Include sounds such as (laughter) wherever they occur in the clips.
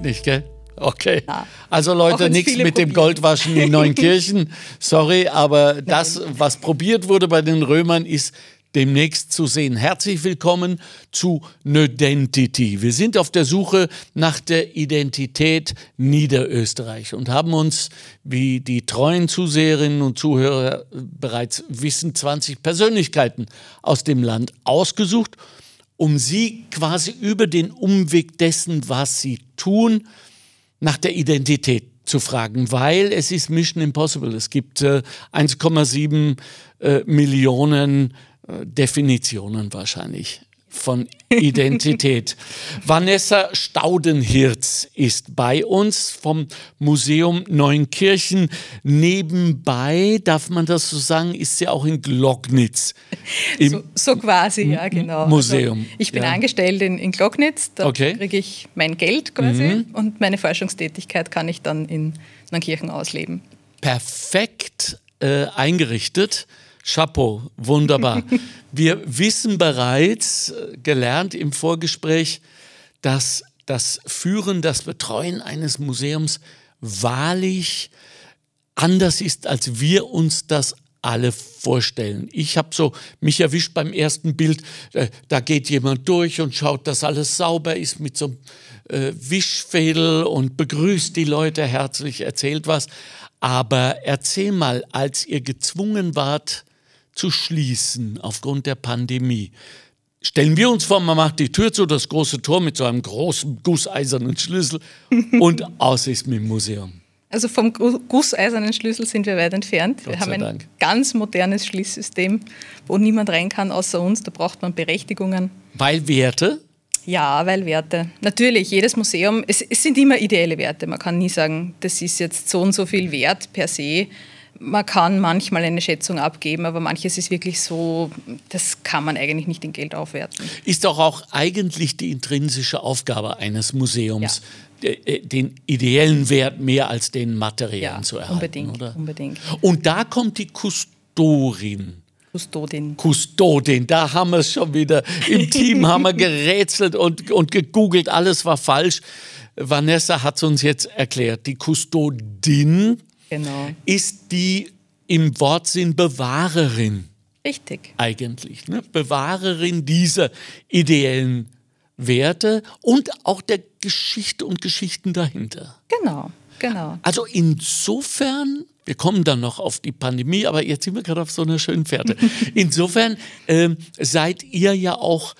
geht nicht, gell? Okay. Ja. Also Leute, nichts mit dem Goldwaschen in Neunkirchen. (laughs) Sorry, aber das, was probiert wurde bei den Römern, ist demnächst zu sehen. Herzlich willkommen zu Nödentity. Wir sind auf der Suche nach der Identität Niederösterreich und haben uns, wie die treuen Zuseherinnen und Zuhörer bereits wissen, 20 Persönlichkeiten aus dem Land ausgesucht, um sie quasi über den Umweg dessen, was sie tun, nach der Identität zu fragen, weil es ist Mission Impossible. Es gibt äh, 1,7 äh, Millionen Definitionen wahrscheinlich von Identität. (laughs) Vanessa Staudenhirz ist bei uns vom Museum Neunkirchen. Nebenbei, darf man das so sagen, ist sie auch in Glocknitz. So, so, quasi, ja, genau. Museum. Also ich bin ja. angestellt in, in Glocknitz, da okay. kriege ich mein Geld quasi mhm. und meine Forschungstätigkeit kann ich dann in Neunkirchen ausleben. Perfekt äh, eingerichtet. Chapeau, wunderbar. (laughs) Wir wissen bereits, äh, gelernt im Vorgespräch, dass das Führen, das Betreuen eines Museums wahrlich anders ist, als wir uns das alle vorstellen. Ich habe so mich erwischt beim ersten Bild, äh, da geht jemand durch und schaut, dass alles sauber ist mit so einem äh, Wischfädel und begrüßt die Leute herzlich, erzählt was. Aber erzähl mal, als ihr gezwungen wart, zu schließen aufgrund der Pandemie. Stellen wir uns vor, man macht die Tür zu, das große Tor mit so einem großen gusseisernen Schlüssel (laughs) und aus ist mit dem Museum. Also vom gusseisernen Schlüssel sind wir weit entfernt. wir haben ein Dank. ganz modernes Schließsystem, wo niemand rein kann außer uns. Da braucht man Berechtigungen. Weil Werte? Ja, weil Werte. Natürlich, jedes Museum, es, es sind immer ideelle Werte. Man kann nie sagen, das ist jetzt so und so viel wert per se man kann manchmal eine Schätzung abgeben, aber manches ist wirklich so, das kann man eigentlich nicht in Geld aufwerten. Ist doch auch eigentlich die intrinsische Aufgabe eines Museums, ja. Äh, den ideellen Wert mehr als den materiellen ja, zu erhalten. Unbedingt, oder? unbedingt. Und da kommt die Kustorin. Kustodin. Kustodin, da haben wir es schon wieder. Im Team haben wir (laughs) gerätselt und, und gegoogelt, alles war falsch. Vanessa hat es uns jetzt erklärt. Die Kustodin genau. ist die im Wortsinn Bewahrerin. Richtig. Eigentlich. Ne? Bewahrerin dieser ideellen Werte und auch der Geschichte und Geschichten dahinter. Genau, genau. Also insofern, wir kommen dann noch auf die Pandemie, aber jetzt sind wir gerade auf so einer schönen Fährte. (laughs) Insofern äh, seid ihr ja auch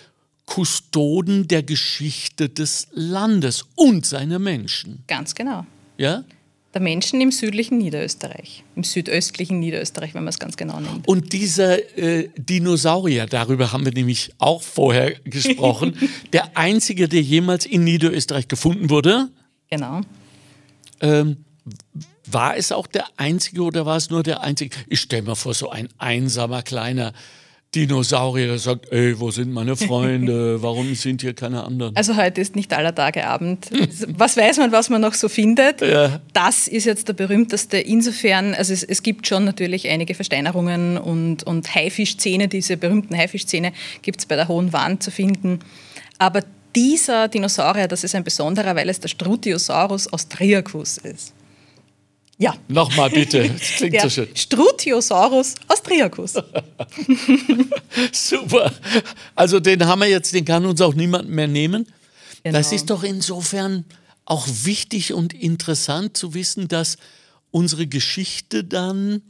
Kustoden der Geschichte des Landes und seiner Menschen. Ganz genau. Ja? Der Menschen im südlichen Niederösterreich, im südöstlichen Niederösterreich, wenn man es ganz genau nennt. Und dieser äh, Dinosaurier, darüber haben wir nämlich auch vorher gesprochen, (laughs) der einzige, der jemals in Niederösterreich gefunden wurde. Genau. Ähm, war es auch der einzige oder war es nur der einzige? Ich stelle mir vor, so ein einsamer kleiner Dinosaurier, der sagt, ey, wo sind meine Freunde? (laughs) Warum sind hier keine anderen? Also heute ist nicht aller Tage Abend. Was weiß man, was man noch so findet? Ja. Das ist jetzt der berühmteste. Insofern, also es, es gibt schon natürlich einige Versteinerungen und, und Haifischzähne, diese berühmten Haifischzähne gibt es bei der Hohen Wand zu finden. Aber dieser Dinosaurier, das ist ein besonderer, weil es der Strutiosaurus austriacus ist. Ja. Nochmal bitte, (laughs) das klingt Der so schön. Strutiosaurus austriacus. (laughs) Super. Also den haben wir jetzt, den kann uns auch niemand mehr nehmen. Genau. Das ist doch insofern auch wichtig und interessant zu wissen, dass unsere Geschichte dann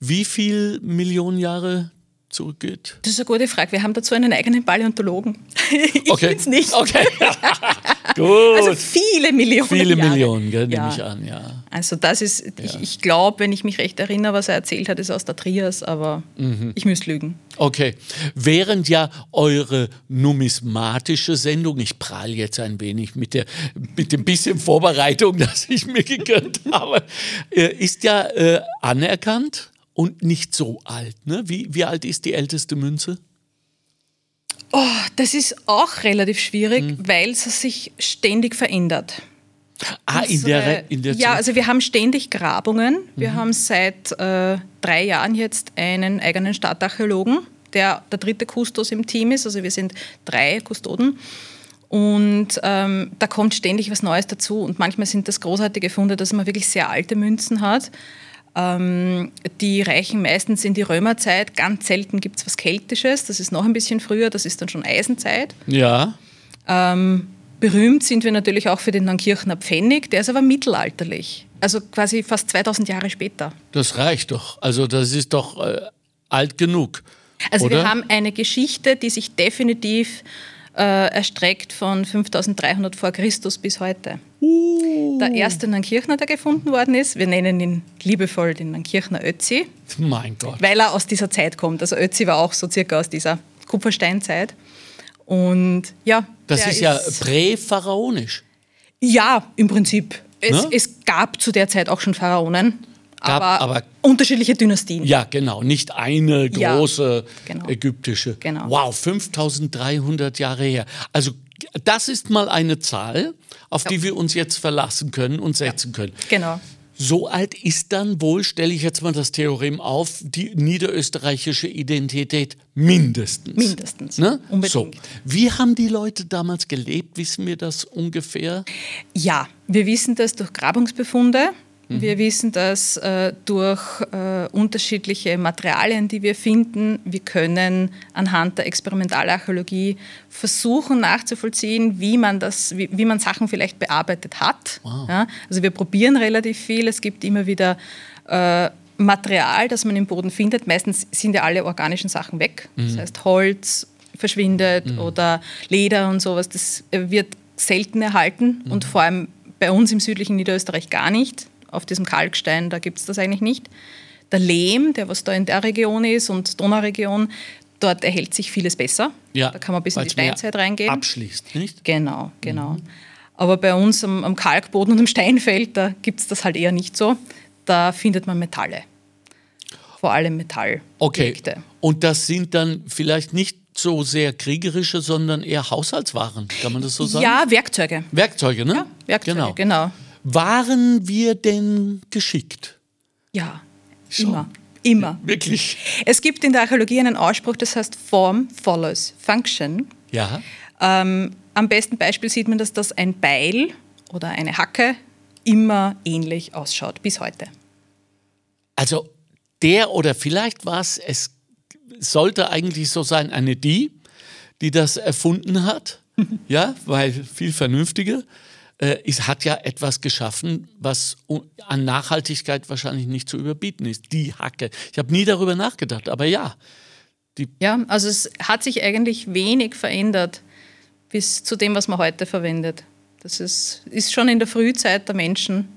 wie viel Millionen Jahre zurückgeht? Das ist eine gute Frage. Wir haben dazu einen eigenen Paläontologen. (laughs) ich okay. bin's nicht. Okay. (laughs) Gut. Also viele Millionen. Viele Jahre. Millionen, gell, Ja. nehme ich an, ja. Also das ist, ich, ich glaube, wenn ich mich recht erinnere, was er erzählt hat, ist aus der Trias, aber Mhm. ich müsste lügen. Okay. Während ja eure numismatische Sendung, ich prahl jetzt ein wenig mit, der, mit dem bisschen Vorbereitung, (laughs) das ich mir gegönnt habe, äh, ist ja äh, anerkannt und nicht so alt. Ne? Wie, wie alt ist die älteste Münze? Oh, das ist auch relativ schwierig, Mhm. weil es sich ständig verändert. Ah, in der, in der ja, also wir haben ständig Grabungen. Wir Mhm. haben seit äh, drei Jahren jetzt einen eigenen Stadtarchäologen, der der dritte Kustos im Team ist. Also wir sind drei Kustoden. Und ähm, da kommt ständig was Neues dazu. Und manchmal sind das großartige Funde, dass man wirklich sehr alte Münzen hat. Ähm, die reichen meistens in die Römerzeit. Ganz selten gibt es was Keltisches. Das ist noch ein bisschen früher. Das ist dann schon Eisenzeit. Ja. Ähm, berühmt sind wir natürlich auch für den Nankirchner Pfennig. Der ist aber mittelalterlich. Also quasi fast 2000 Jahre später. Das reicht doch. Also das ist doch äh, alt genug. Also oder? wir haben eine Geschichte, die sich definitiv äh, erstreckt von 5300 vor Christus bis heute. Uh. Der erste Nankirchner, der gefunden worden ist, wir nennen ihn liebevoll den Nankirchner Ötzi. Mein Gott. Weil er aus dieser Zeit kommt. Also Ötzi war auch so circa aus dieser Kupfersteinzeit. Und ja. Das ist ja präpharaonisch. Ja, im Prinzip. Es, ne? es, gab zu der Zeit auch schon Pharaonen, gab, aber, aber, unterschiedliche Dynastien. Ja, genau. Nicht eine große ja, genau. ägyptische. Genau. Wow, 5300 Jahre her. Also das ist mal eine Zahl, auf ja. die wir uns jetzt verlassen können und setzen ja. können. Genau. So alt ist dann wohl, stelle ich jetzt mal das Theorem auf, die niederösterreichische Identität mindestens. Mindestens. Ne? Unbedingt. So. Wie haben die Leute damals gelebt? Wissen wir das ungefähr? Ja, wir wissen das durch Grabungsbefunde. Mhm. Wir wissen das äh, durch äh, unterschiedliche Materialien, die wir finden. Wir können anhand der Experimentalarchäologie versuchen nachzuvollziehen, wie man, das, wie, wie man Sachen vielleicht bearbeitet hat. Wow. Ja? Also wir probieren relativ viel. Es gibt immer wieder äh, Material, das man im Boden findet. Meistens sind ja alle organischen Sachen weg. Mhm. Das heißt, Holz verschwindet mhm. oder Leder und sowas. Das wird selten erhalten und mhm. vor allem bei uns im südlichen Niederösterreich gar nicht auf diesem Kalkstein, da gibt es das eigentlich nicht. Der Lehm, der was da in der Region ist und Donauregion, dort erhält sich vieles besser. Ja, da kann man bis in die Steinzeit reingehen. Abschließt, nicht? Genau, genau. Mhm. Aber bei uns am, am, Kalkboden und am Steinfeld, da gibt es das halt eher nicht so. Da findet man Metalle. Vor allem Metall. Okay. Und das sind dann vielleicht nicht so sehr kriegerische, sondern eher Haushaltswaren, kann man das so sagen? Ja, Werkzeuge. Werkzeuge, ne? Ja, Werkzeuge, genau. genau. Waren wir denn geschickt? Ja, Schon. immer. Immer. Wirklich. Es gibt in der Archäologie einen Ausspruch, das heißt Form follows Function. Ja. Ähm, am besten Beispiel sieht man, dass das ein Beil oder eine Hacke immer ähnlich ausschaut, bis heute. Also der oder vielleicht war es, es sollte eigentlich so sein, eine die, die das erfunden hat, (laughs) ja, weil viel vernünftiger äh, es hat ja etwas geschaffen, was an Nachhaltigkeit wahrscheinlich nicht zu überbieten ist. Die Hacke. Ich habe nie darüber nachgedacht, aber ja. ja, also es hat sich eigentlich wenig verändert bis zu dem, was man heute verwendet. Das ist, ist schon in der Frühzeit der Menschen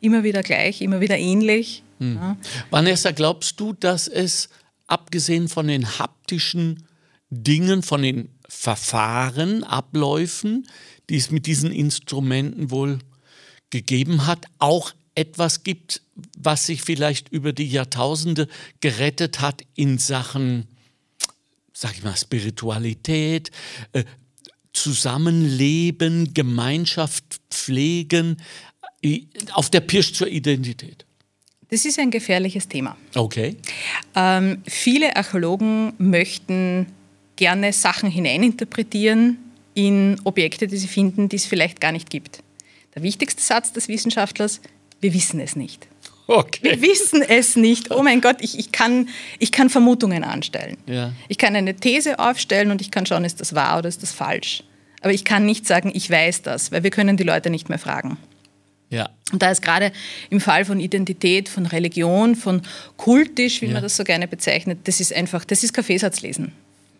immer wieder gleich, immer wieder ähnlich. Hm. Ja. Vanessa, glaubst du, dass es abgesehen von den haptischen Dingen, von den Verfahren, Abläufen, die es mit diesen Instrumenten wohl gegeben hat, auch etwas gibt, was sich vielleicht über die Jahrtausende gerettet hat in Sachen, sag ich mal, Spiritualität, äh, Zusammenleben, Gemeinschaft pflegen, auf der Pirsch zur Identität. Das ist ein gefährliches Thema. Okay. Ähm, viele Archäologen möchten gerne Sachen hineininterpretieren, in Objekte, die sie finden, die es vielleicht gar nicht gibt. Der wichtigste Satz des Wissenschaftlers, wir wissen es nicht. Okay. Wir wissen es nicht. Oh mein Gott, ich, ich, kann, ich kann Vermutungen anstellen. Ja. Ich kann eine These aufstellen und ich kann schauen, ist das wahr oder ist das falsch. Aber ich kann nicht sagen, ich weiß das, weil wir können die Leute nicht mehr fragen. Ja. Und da ist gerade im Fall von Identität, von Religion, von kultisch, wie ja. man das so gerne bezeichnet, das ist einfach, das ist Kaffeesatzlesen.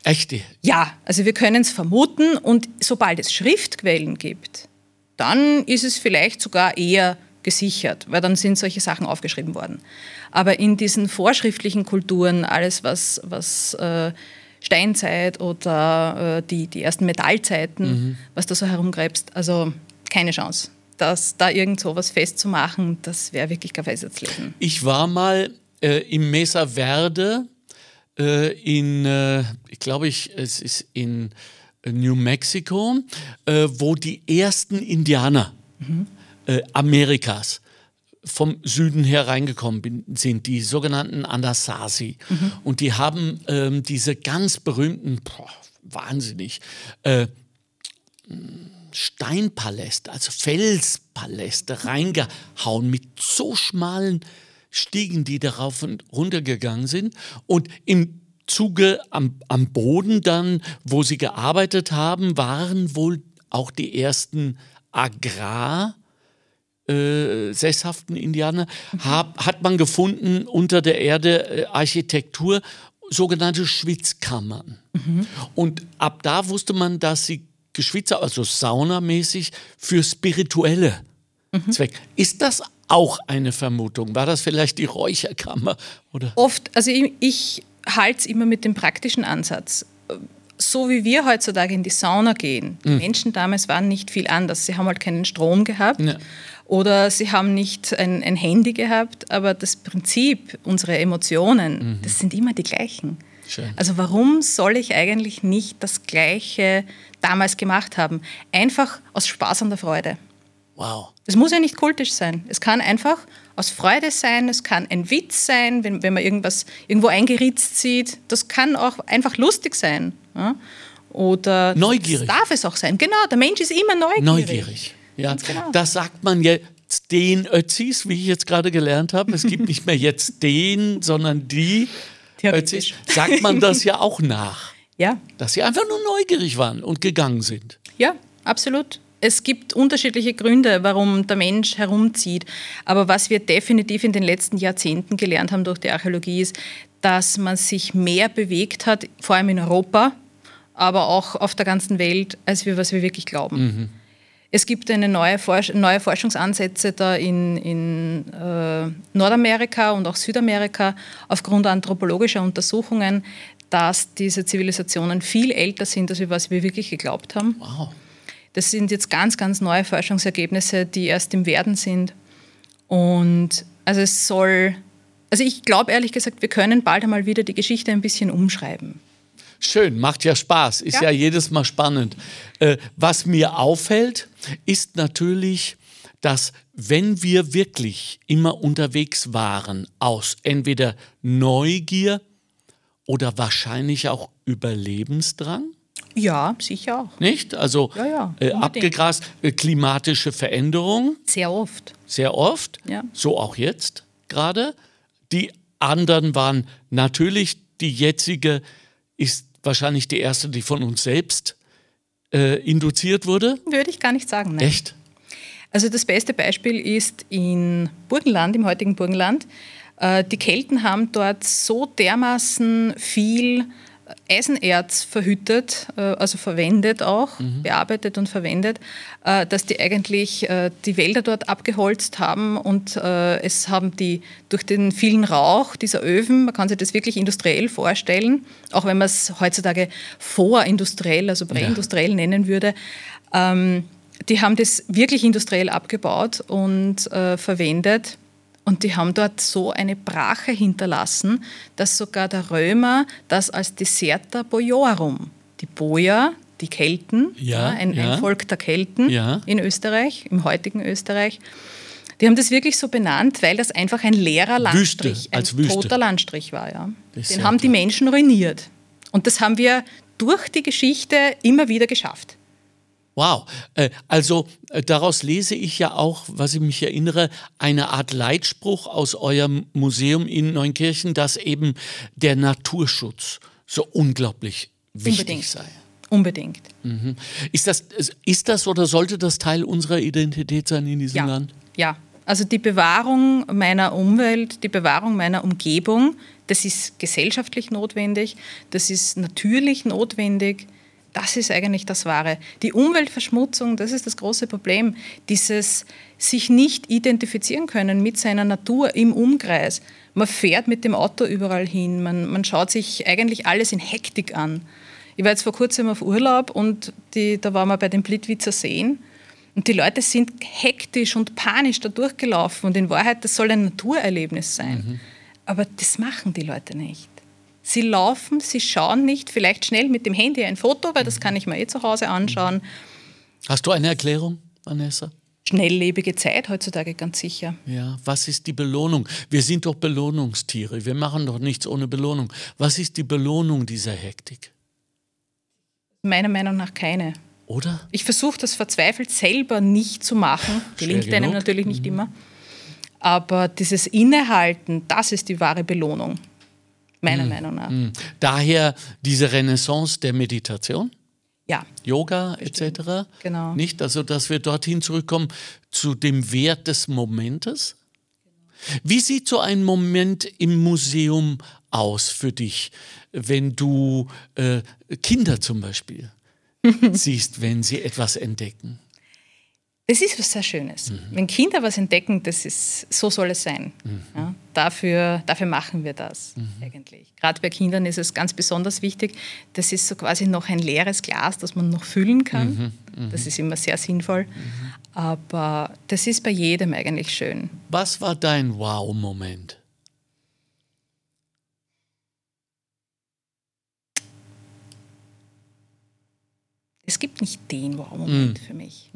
Echte? Ja, also wir können es vermuten und sobald es Schriftquellen gibt, dann ist es vielleicht sogar eher gesichert, weil dann sind solche Sachen aufgeschrieben worden. Aber in diesen vorschriftlichen Kulturen, alles was, was äh, Steinzeit oder äh, die, die ersten Metallzeiten, mhm. was da so herumgräbst, also keine Chance. Das, da irgend so was festzumachen, das wäre wirklich kein Weisheitslesen. Ich war mal äh, im Mesa Verde äh, in, äh, ich glaube, ich, es ist in New Mexico, äh, wo die ersten Indianer mhm. Amerikas vom Süden her reingekommen sind, die sogenannten Anasazi. Mhm. Und die haben ähm, diese ganz berühmten, boah, wahnsinnig, äh, Steinpaläste, also Felspaläste reingehauen mit so schmalen Stiegen, die darauf und runter gegangen sind. Und im Zuge am, am Boden dann, wo sie gearbeitet haben, waren wohl auch die ersten Agrar- äh, sesshaften Indianer, hab, hat man gefunden unter der Erde äh, Architektur, sogenannte Schwitzkammern. Mhm. Und ab da wusste man, dass sie geschwitzt haben, also saunamäßig, für spirituelle mhm. Zwecke. Ist das auch eine Vermutung? War das vielleicht die Räucherkammer? Oder? Oft, also ich, ich halte es immer mit dem praktischen Ansatz so wie wir heutzutage in die Sauna gehen, die mhm. Menschen damals waren nicht viel anders. Sie haben halt keinen Strom gehabt ja. oder sie haben nicht ein, ein, Handy gehabt, aber das Prinzip, unsere Emotionen, mhm. das sind immer die gleichen. Schön. Also warum soll ich eigentlich nicht das Gleiche damals gemacht haben? Einfach aus Spaß an der Freude. Wow. Es muss ja nicht kultisch sein. Es kann einfach aus Freude sein, es kann ein Witz sein, wenn, wenn man irgendwas irgendwo eingeritzt sieht. Das kann auch einfach lustig sein. Ja? Oder neugierig. darf es auch sein. Genau, der Mensch ist immer neugierig. Neugierig. Ja, genau. das sagt man jetzt den Ötzis, wie ich jetzt gerade gelernt habe. Es gibt nicht mehr jetzt den, sondern die Ötzis. Sagt man das ja auch nach. Ja. Dass sie einfach nur neugierig waren und gegangen sind. Ja, absolut es gibt unterschiedliche Gründe, warum der Mensch herumzieht. Aber was wir definitiv in den letzten Jahrzehnten gelernt haben durch die Archäologie ist, dass man sich mehr bewegt hat, vor allem in Europa, aber auch auf der ganzen Welt, als wir, was wir wirklich glauben. Mhm. Es gibt eine neue, Forsch neue Forschungsansätze da in, in äh, Nordamerika und auch Südamerika aufgrund anthropologischer Untersuchungen, dass diese Zivilisationen viel älter sind, als wir, was wir wirklich geglaubt haben. Wow. Das sind jetzt ganz, ganz neue Forschungsergebnisse, die erst im Werden sind. Und also es soll, also ich glaube ehrlich gesagt, wir können bald einmal wieder die Geschichte ein bisschen umschreiben. Schön, macht ja Spaß, ist ja, ja jedes Mal spannend. Äh, was mir auffällt, ist natürlich, dass wenn wir wirklich immer unterwegs waren aus entweder Neugier oder wahrscheinlich auch Überlebensdrang, ja, sicher auch. Nicht? Also ja, ja, äh, abgegrast, äh, klimatische Veränderung. Sehr oft. Sehr oft. Ja. So auch jetzt gerade. Die anderen waren natürlich, die jetzige ist wahrscheinlich die erste, die von uns selbst äh, induziert wurde. Würde ich gar nicht sagen. Nein. Echt? Also das beste Beispiel ist in Burgenland, im heutigen Burgenland. Äh, die Kelten haben dort so dermaßen viel Eisenerz verhüttet, äh, also verwendet auch, mhm. bearbeitet und verwendet, äh, dass die eigentlich äh, die Wälder dort abgeholzt haben und es haben die durch den vielen Rauch dieser Öfen, man kann sich das wirklich industriell vorstellen, auch wenn man es heutzutage vorindustriell, also präindustriell ja. nennen würde, ähm, die haben das wirklich industriell abgebaut und verwendet und die haben dort so eine Brache hinterlassen, dass sogar der Römer das als Deserta Boiorum, die Boier, die Kelten, ja, ein, ja. ein, Volk der Kelten ja. in Österreich, im heutigen Österreich, die haben das wirklich so benannt, weil das einfach ein leerer Landstrich, Wüste, als ein Wüste. toter Landstrich war. Ja. Den haben die Menschen ruiniert. Und das haben wir durch die Geschichte immer wieder geschafft. Wow, äh, also äh, daraus lese ich ja auch, was ich mich erinnere, eine Art Leitspruch aus eurem Museum in Neunkirchen, dass eben der Naturschutz so unglaublich wichtig Unbedingt. sei. Unbedingt. Mhm. Ist, das, ist das oder sollte das Teil unserer Identität sein in diesem ja. Land? Ja, also die Bewahrung meiner Umwelt, die Bewahrung meiner Umgebung, das ist gesellschaftlich notwendig, das ist natürlich notwendig. Das ist eigentlich das Wahre. Die Umweltverschmutzung, das ist das große Problem. Dieses sich nicht identifizieren können mit seiner Natur im Umkreis. Man fährt mit dem Auto überall hin, man, man schaut sich eigentlich alles in Hektik an. Ich war jetzt vor kurzem auf Urlaub und die, da waren wir bei den Blitwitzer Seen. Und die Leute sind hektisch und panisch da durchgelaufen. Und in Wahrheit, das soll ein Naturerlebnis sein. Mhm. Aber das machen die Leute nicht. Sie laufen, sie schauen nicht, vielleicht schnell mit dem Handy ein Foto, weil das kann ich mir eh zu Hause anschauen. Hast du eine Erklärung, Vanessa? Schnelllebige Zeit heutzutage ganz sicher. Ja, was ist die Belohnung? Wir sind doch Belohnungstiere. Wir machen doch nichts ohne Belohnung. Was ist die Belohnung dieser Hektik? Meiner Meinung nach keine. oder? Ich versuche das verzweifelt selber nicht zu machen. Gelingt einem natürlich nicht mhm. immer. Aber dieses Innehalten, das ist die wahre Belohnung, meiner mhm. Meinung nach. Mhm. Daher diese Renaissance der Meditation? Ja. Yoga etc. Genau. Nicht? Also, dass wir dorthin zurückkommen zu dem Wert des Momentes. Wie sieht so ein Moment im Museum aus für dich, wenn du äh, Kinder zum Beispiel (laughs) siehst, wenn sie etwas entdecken? Das ist was sehr Schönes. Mhm. Wenn Kinder was entdecken, das ist, so soll es sein. Mhm. Ja, dafür, dafür machen wir das mhm. eigentlich. Gerade bei Kindern ist es ganz besonders wichtig. Das ist so quasi noch ein leeres Glas, das man noch füllen kann. Mhm. Mhm. Das ist immer sehr sinnvoll. Mhm. Aber das ist bei jedem eigentlich schön. Was war dein Wow-Moment? Es gibt nicht den Wow-Moment für mich.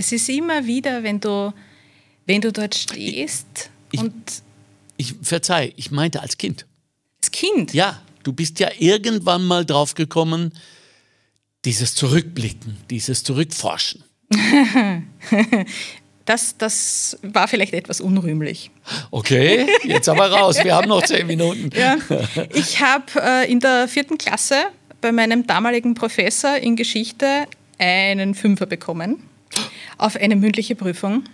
Es ist immer wieder, wenn du, wenn du dort stehst ich, und. Ich, verzeih, ich meinte als Kind. Als Kind? Ja, du bist ja irgendwann mal drauf gekommen, dieses Zurückblicken, dieses Zurückforschen. (laughs) Das, das war vielleicht etwas unrühmlich. Okay, jetzt aber raus. Wir haben noch zehn Minuten. Ja. Ich habe äh, in der vierten Klasse bei meinem damaligen Professor in Geschichte einen Fünfer bekommen auf eine mündliche Prüfung,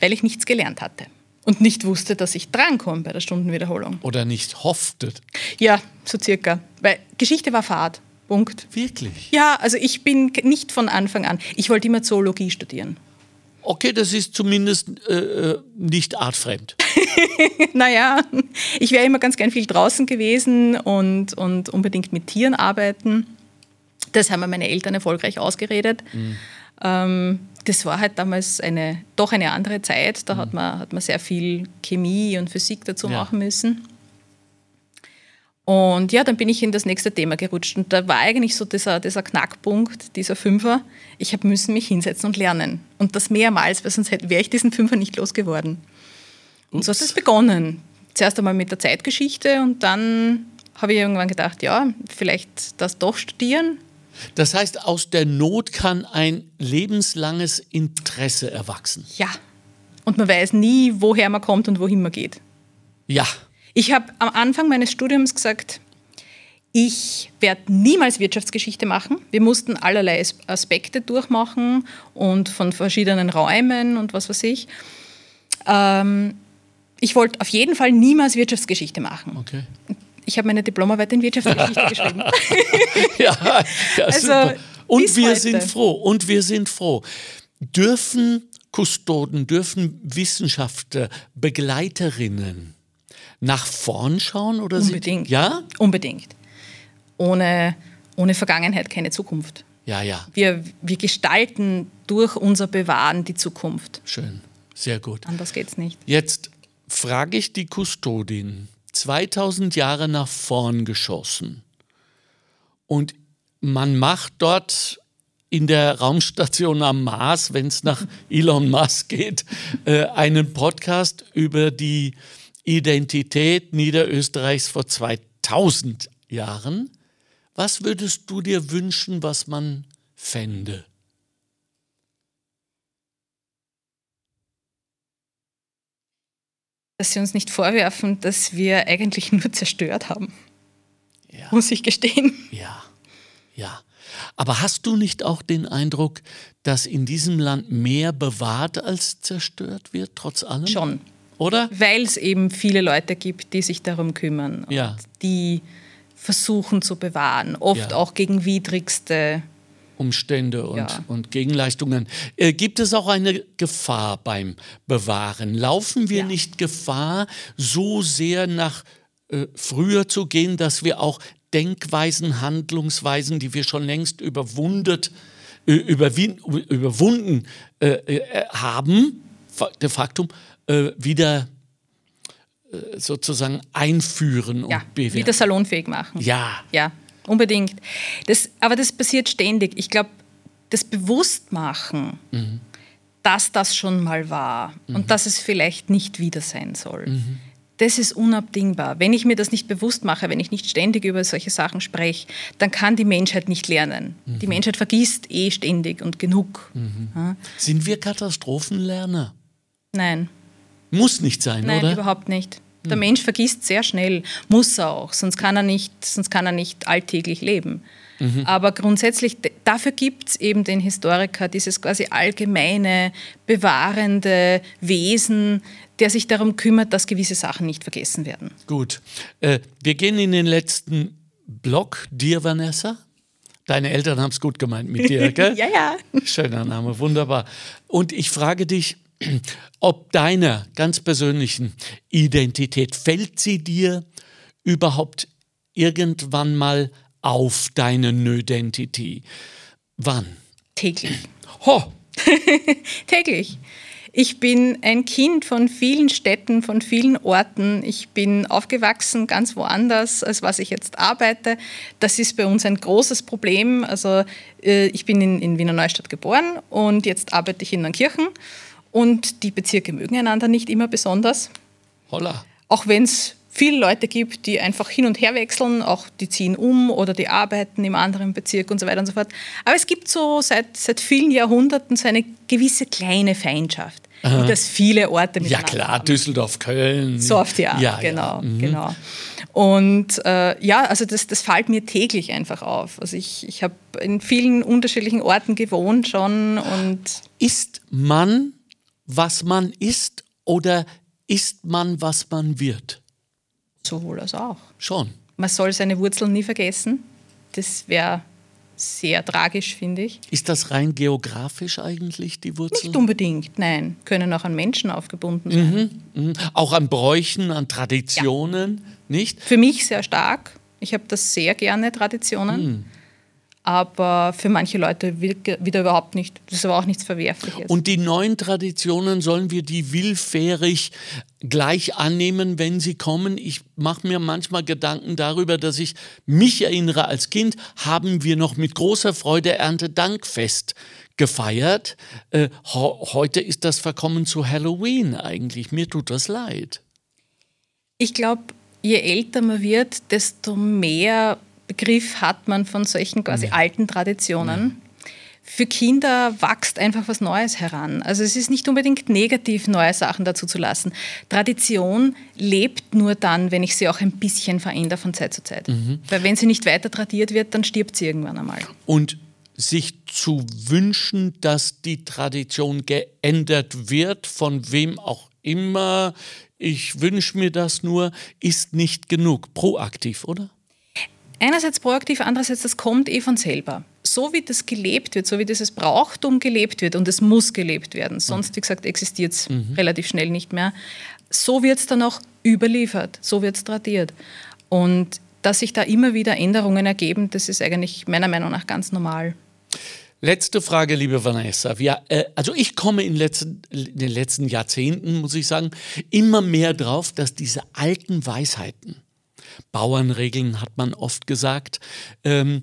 weil ich nichts gelernt hatte und nicht wusste, dass ich drankomme bei der Stundenwiederholung. Oder nicht hoffte. Ja, so circa. Weil Geschichte war Fahrt. Punkt. Wirklich? Ja, also ich bin nicht von Anfang an. Ich wollte immer Zoologie studieren. Okay, das ist zumindest äh, äh nicht artfremd. (laughs) naja, ich wäre immer ganz gern viel draußen gewesen und, und unbedingt mit Tieren arbeiten. Das haben mir meine Eltern erfolgreich ausgeredet. Mhm. Ähm, das war halt damals eine, doch eine andere Zeit. Da mhm. hat, man, hat man sehr viel Chemie und Physik dazu ja. machen müssen. Und ja, dann bin ich in das nächste Thema gerutscht. Und da war eigentlich so dieser, dieser Knackpunkt, dieser Fünfer. Ich habe müssen mich hinsetzen und lernen. Und das mehrmals, weil sonst wäre ich diesen Fünfer nicht losgeworden. Ups. Und so hat es begonnen. Zuerst einmal mit der Zeitgeschichte und dann habe ich irgendwann gedacht, ja, vielleicht das doch studieren. Das heißt, aus der Not kann ein lebenslanges Interesse erwachsen. Ja. Und man weiß nie, woher man kommt und wohin man geht. Ja. Ich habe am Anfang meines Studiums gesagt, ich werde niemals Wirtschaftsgeschichte machen. Wir mussten allerlei Aspekte durchmachen und von verschiedenen Räumen und was weiß ich. Ähm, ich wollte auf jeden Fall niemals Wirtschaftsgeschichte machen. Okay. Ich habe meine Diplomarbeit in Wirtschaftsgeschichte (laughs) geschrieben. (laughs) ja, ja (laughs) also, super. Und wir heute. sind froh. Und wir sind froh. Dürfen Kustoden, dürfen Wissenschaftler, Begleiterinnen nach vorn schauen? Oder Unbedingt. Sie, ja? Unbedingt. Ohne, ohne Vergangenheit keine Zukunft. Ja, ja. Wir, wir gestalten durch unser Bewahren die Zukunft. Schön, sehr gut. Anders geht es nicht. Jetzt frage ich die Kustodin. 2000 Jahre nach vorn geschossen. Und man macht dort in der Raumstation am Mars, wenn es nach (laughs) Elon Musk geht, äh, einen Podcast über die Identität Niederösterreichs vor 2000 Jahren. Was würdest du dir wünschen, was man fände? Dass sie uns nicht vorwerfen, dass wir eigentlich (laughs) nur zerstört haben. Ja. Muss ich gestehen. Ja, ja. Aber hast du nicht auch den Eindruck, dass in diesem Land mehr bewahrt als zerstört wird, trotz allem? Schon. Oder? Weil es eben viele Leute gibt, die sich darum kümmern. Ja. die versuchen zu bewahren, oft ja. auch gegen widrigste Umstände und, ja. und Gegenleistungen. Äh, gibt es auch eine Gefahr beim Bewahren? Laufen wir ja. nicht Gefahr, so sehr nach äh, früher zu gehen, dass wir auch Denkweisen, Handlungsweisen, die wir schon längst überwundet, äh, überwunden äh, äh, haben, de facto, äh, wieder sozusagen einführen und ja, bewerten. wieder salonfähig machen. Ja. Ja, unbedingt. Das, aber das passiert ständig. Ich glaube, das Bewusstmachen, mhm. dass das schon mal war mhm. und dass es vielleicht nicht wieder sein soll, mhm. das ist unabdingbar. Wenn ich mir das nicht bewusst mache, wenn ich nicht ständig über solche Sachen spreche, dann kann die Menschheit nicht lernen. Mhm. Die Menschheit vergisst eh ständig und genug. Mhm. Ja. Sind wir Katastrophenlerner? Nein. Muss nicht sein, Nein, oder? Nein, überhaupt nicht. Der mhm. Mensch vergisst sehr schnell, muss er auch, sonst kann er nicht, sonst kann er nicht alltäglich leben. Mhm. Aber grundsätzlich, dafür gibt es eben den Historiker, dieses quasi allgemeine, bewahrende Wesen, der sich darum kümmert, dass gewisse Sachen nicht vergessen werden. Gut. Äh, wir gehen in den letzten Block. Dir, Vanessa? Deine Eltern haben es gut gemeint mit dir, (laughs) gell? ja, ja. Schöner Name, wunderbar. Und ich frage dich, ob deiner ganz persönlichen Identität, fällt sie dir überhaupt irgendwann mal auf deine Nödentity? Wann? Täglich. Ho! (laughs) Täglich. Ich bin ein Kind von vielen Städten, von vielen Orten. Ich bin aufgewachsen ganz woanders, als was ich jetzt arbeite. Das ist bei uns ein großes Problem. Also äh, ich bin in, in Wiener Neustadt geboren und jetzt arbeite ich in Neunkirchen. Und die Bezirke mögen einander nicht immer besonders. Holla. Auch wenn es viele Leute gibt, die einfach hin und her wechseln, auch die ziehen um oder die arbeiten im anderen Bezirk und so weiter und so fort. Aber es gibt so seit, seit vielen Jahrhunderten so eine gewisse kleine Feindschaft, Aha. die das viele Orte mit Ja klar, haben. Düsseldorf, Köln. So oft ja, ja genau, ja. Mhm. genau. Und äh, ja, also das, das fällt mir täglich einfach auf. Also ich, ich habe in vielen unterschiedlichen Orten gewohnt schon und ist man, was man ist oder ist man, was man wird? Sowohl als auch. Schon. Man soll seine Wurzeln nie vergessen. Das wäre sehr tragisch, finde ich. Ist das rein geografisch eigentlich, die Wurzeln? Nicht unbedingt, nein. Können auch an Menschen aufgebunden sein. Mhm, mh. Auch an Bräuchen, an Traditionen, ja. nicht? Für mich sehr stark. Ich habe das sehr gerne, Traditionen. Mhm aber für manche Leute wieder überhaupt nicht. Das ist aber auch nichts Verwerfliches. Und die neuen Traditionen, sollen wir die willfährig gleich annehmen, wenn sie kommen? Ich mache mir manchmal Gedanken darüber, dass ich mich erinnere, als Kind haben wir noch mit großer Freude Erntedankfest gefeiert. Äh, heute ist das verkommen zu Halloween eigentlich. Mir tut das leid. Ich glaube, je älter man wird, desto mehr Begriff hat man von solchen quasi ja. alten Traditionen. Ja. Für Kinder wächst einfach was Neues heran. Also es ist nicht unbedingt negativ, neue Sachen dazu zu lassen. Tradition lebt nur dann, wenn ich sie auch ein bisschen verändere von Zeit zu Zeit. Mhm. Weil wenn sie nicht weiter tradiert wird, dann stirbt sie irgendwann einmal. Und sich zu wünschen, dass die Tradition geändert wird, von wem auch immer, ich wünsche mir das nur, ist nicht genug. Proaktiv, oder? Einerseits proaktiv, andererseits, das kommt eh von selber. So wie das gelebt wird, so wie dieses Brauchtum gelebt wird, und es muss gelebt werden, sonst, wie gesagt, existiert es mhm. relativ schnell nicht mehr, so wird es dann auch überliefert, so wird es tradiert. Und dass sich da immer wieder Änderungen ergeben, das ist eigentlich meiner Meinung nach ganz normal. Letzte Frage, liebe Vanessa. Wir, äh, also ich komme in, letzten, in, den letzten Jahrzehnten, muss ich sagen, immer mehr drauf, dass diese alten Weisheiten, Bauernregeln hat man oft gesagt, ähm,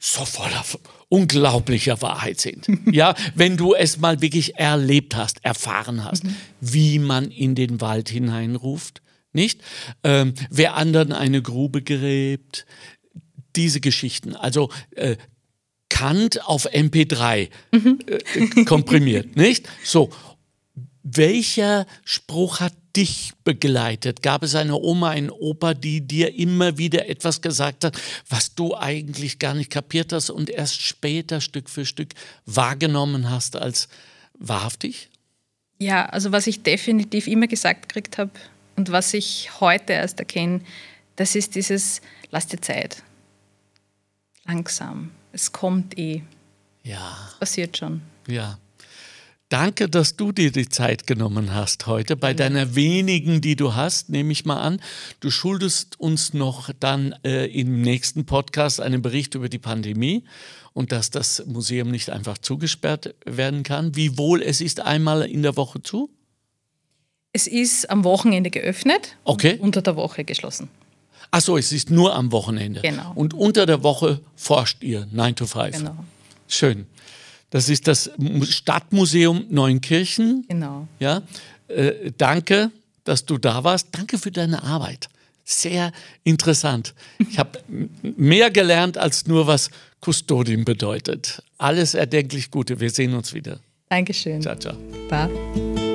so voller unglaublicher Wahrheit sind. (laughs) ja, wenn du es mal wirklich erlebt hast, erfahren hast, mhm. wie man in den Wald hineinruft, nicht? Ähm, wer anderen eine Grube gräbt, diese Geschichten. Also äh, Kant auf MP3 mhm. äh, komprimiert, nicht? So. Welcher Spruch hat dich begleitet? Gab es eine Oma, einen Opa, die dir immer wieder etwas gesagt hat, was du eigentlich gar nicht kapiert hast und erst später Stück für Stück wahrgenommen hast als wahrhaftig? Ja, also was ich definitiv immer gesagt gekriegt habe und was ich heute erst erkenne, das ist dieses, lass dir Zeit. Langsam. Es kommt eh. Ja. Es passiert schon. Ja. Danke, dass du dir die Zeit genommen hast heute. Bei deiner wenigen, die du hast, nehme ich mal an. Du schuldest uns noch dann äh, im nächsten Podcast einen Bericht über die Pandemie und dass das Museum nicht einfach zugesperrt werden kann. Wie wohl es ist einmal in der Woche zu? Es ist am Wochenende geöffnet okay. und unter der Woche geschlossen. Ach so, es ist nur am Wochenende. Genau. Und unter der Woche forscht ihr 9 to 5. Genau. Schön. Das ist das Stadtmuseum Neunkirchen. Genau. Ja, äh, danke, dass du da warst. Danke für deine Arbeit. Sehr interessant. Ich habe mehr gelernt als nur, was Custodium bedeutet. Alles erdenklich Gute. Wir sehen uns wieder. Dankeschön. Ciao, ciao. Bye.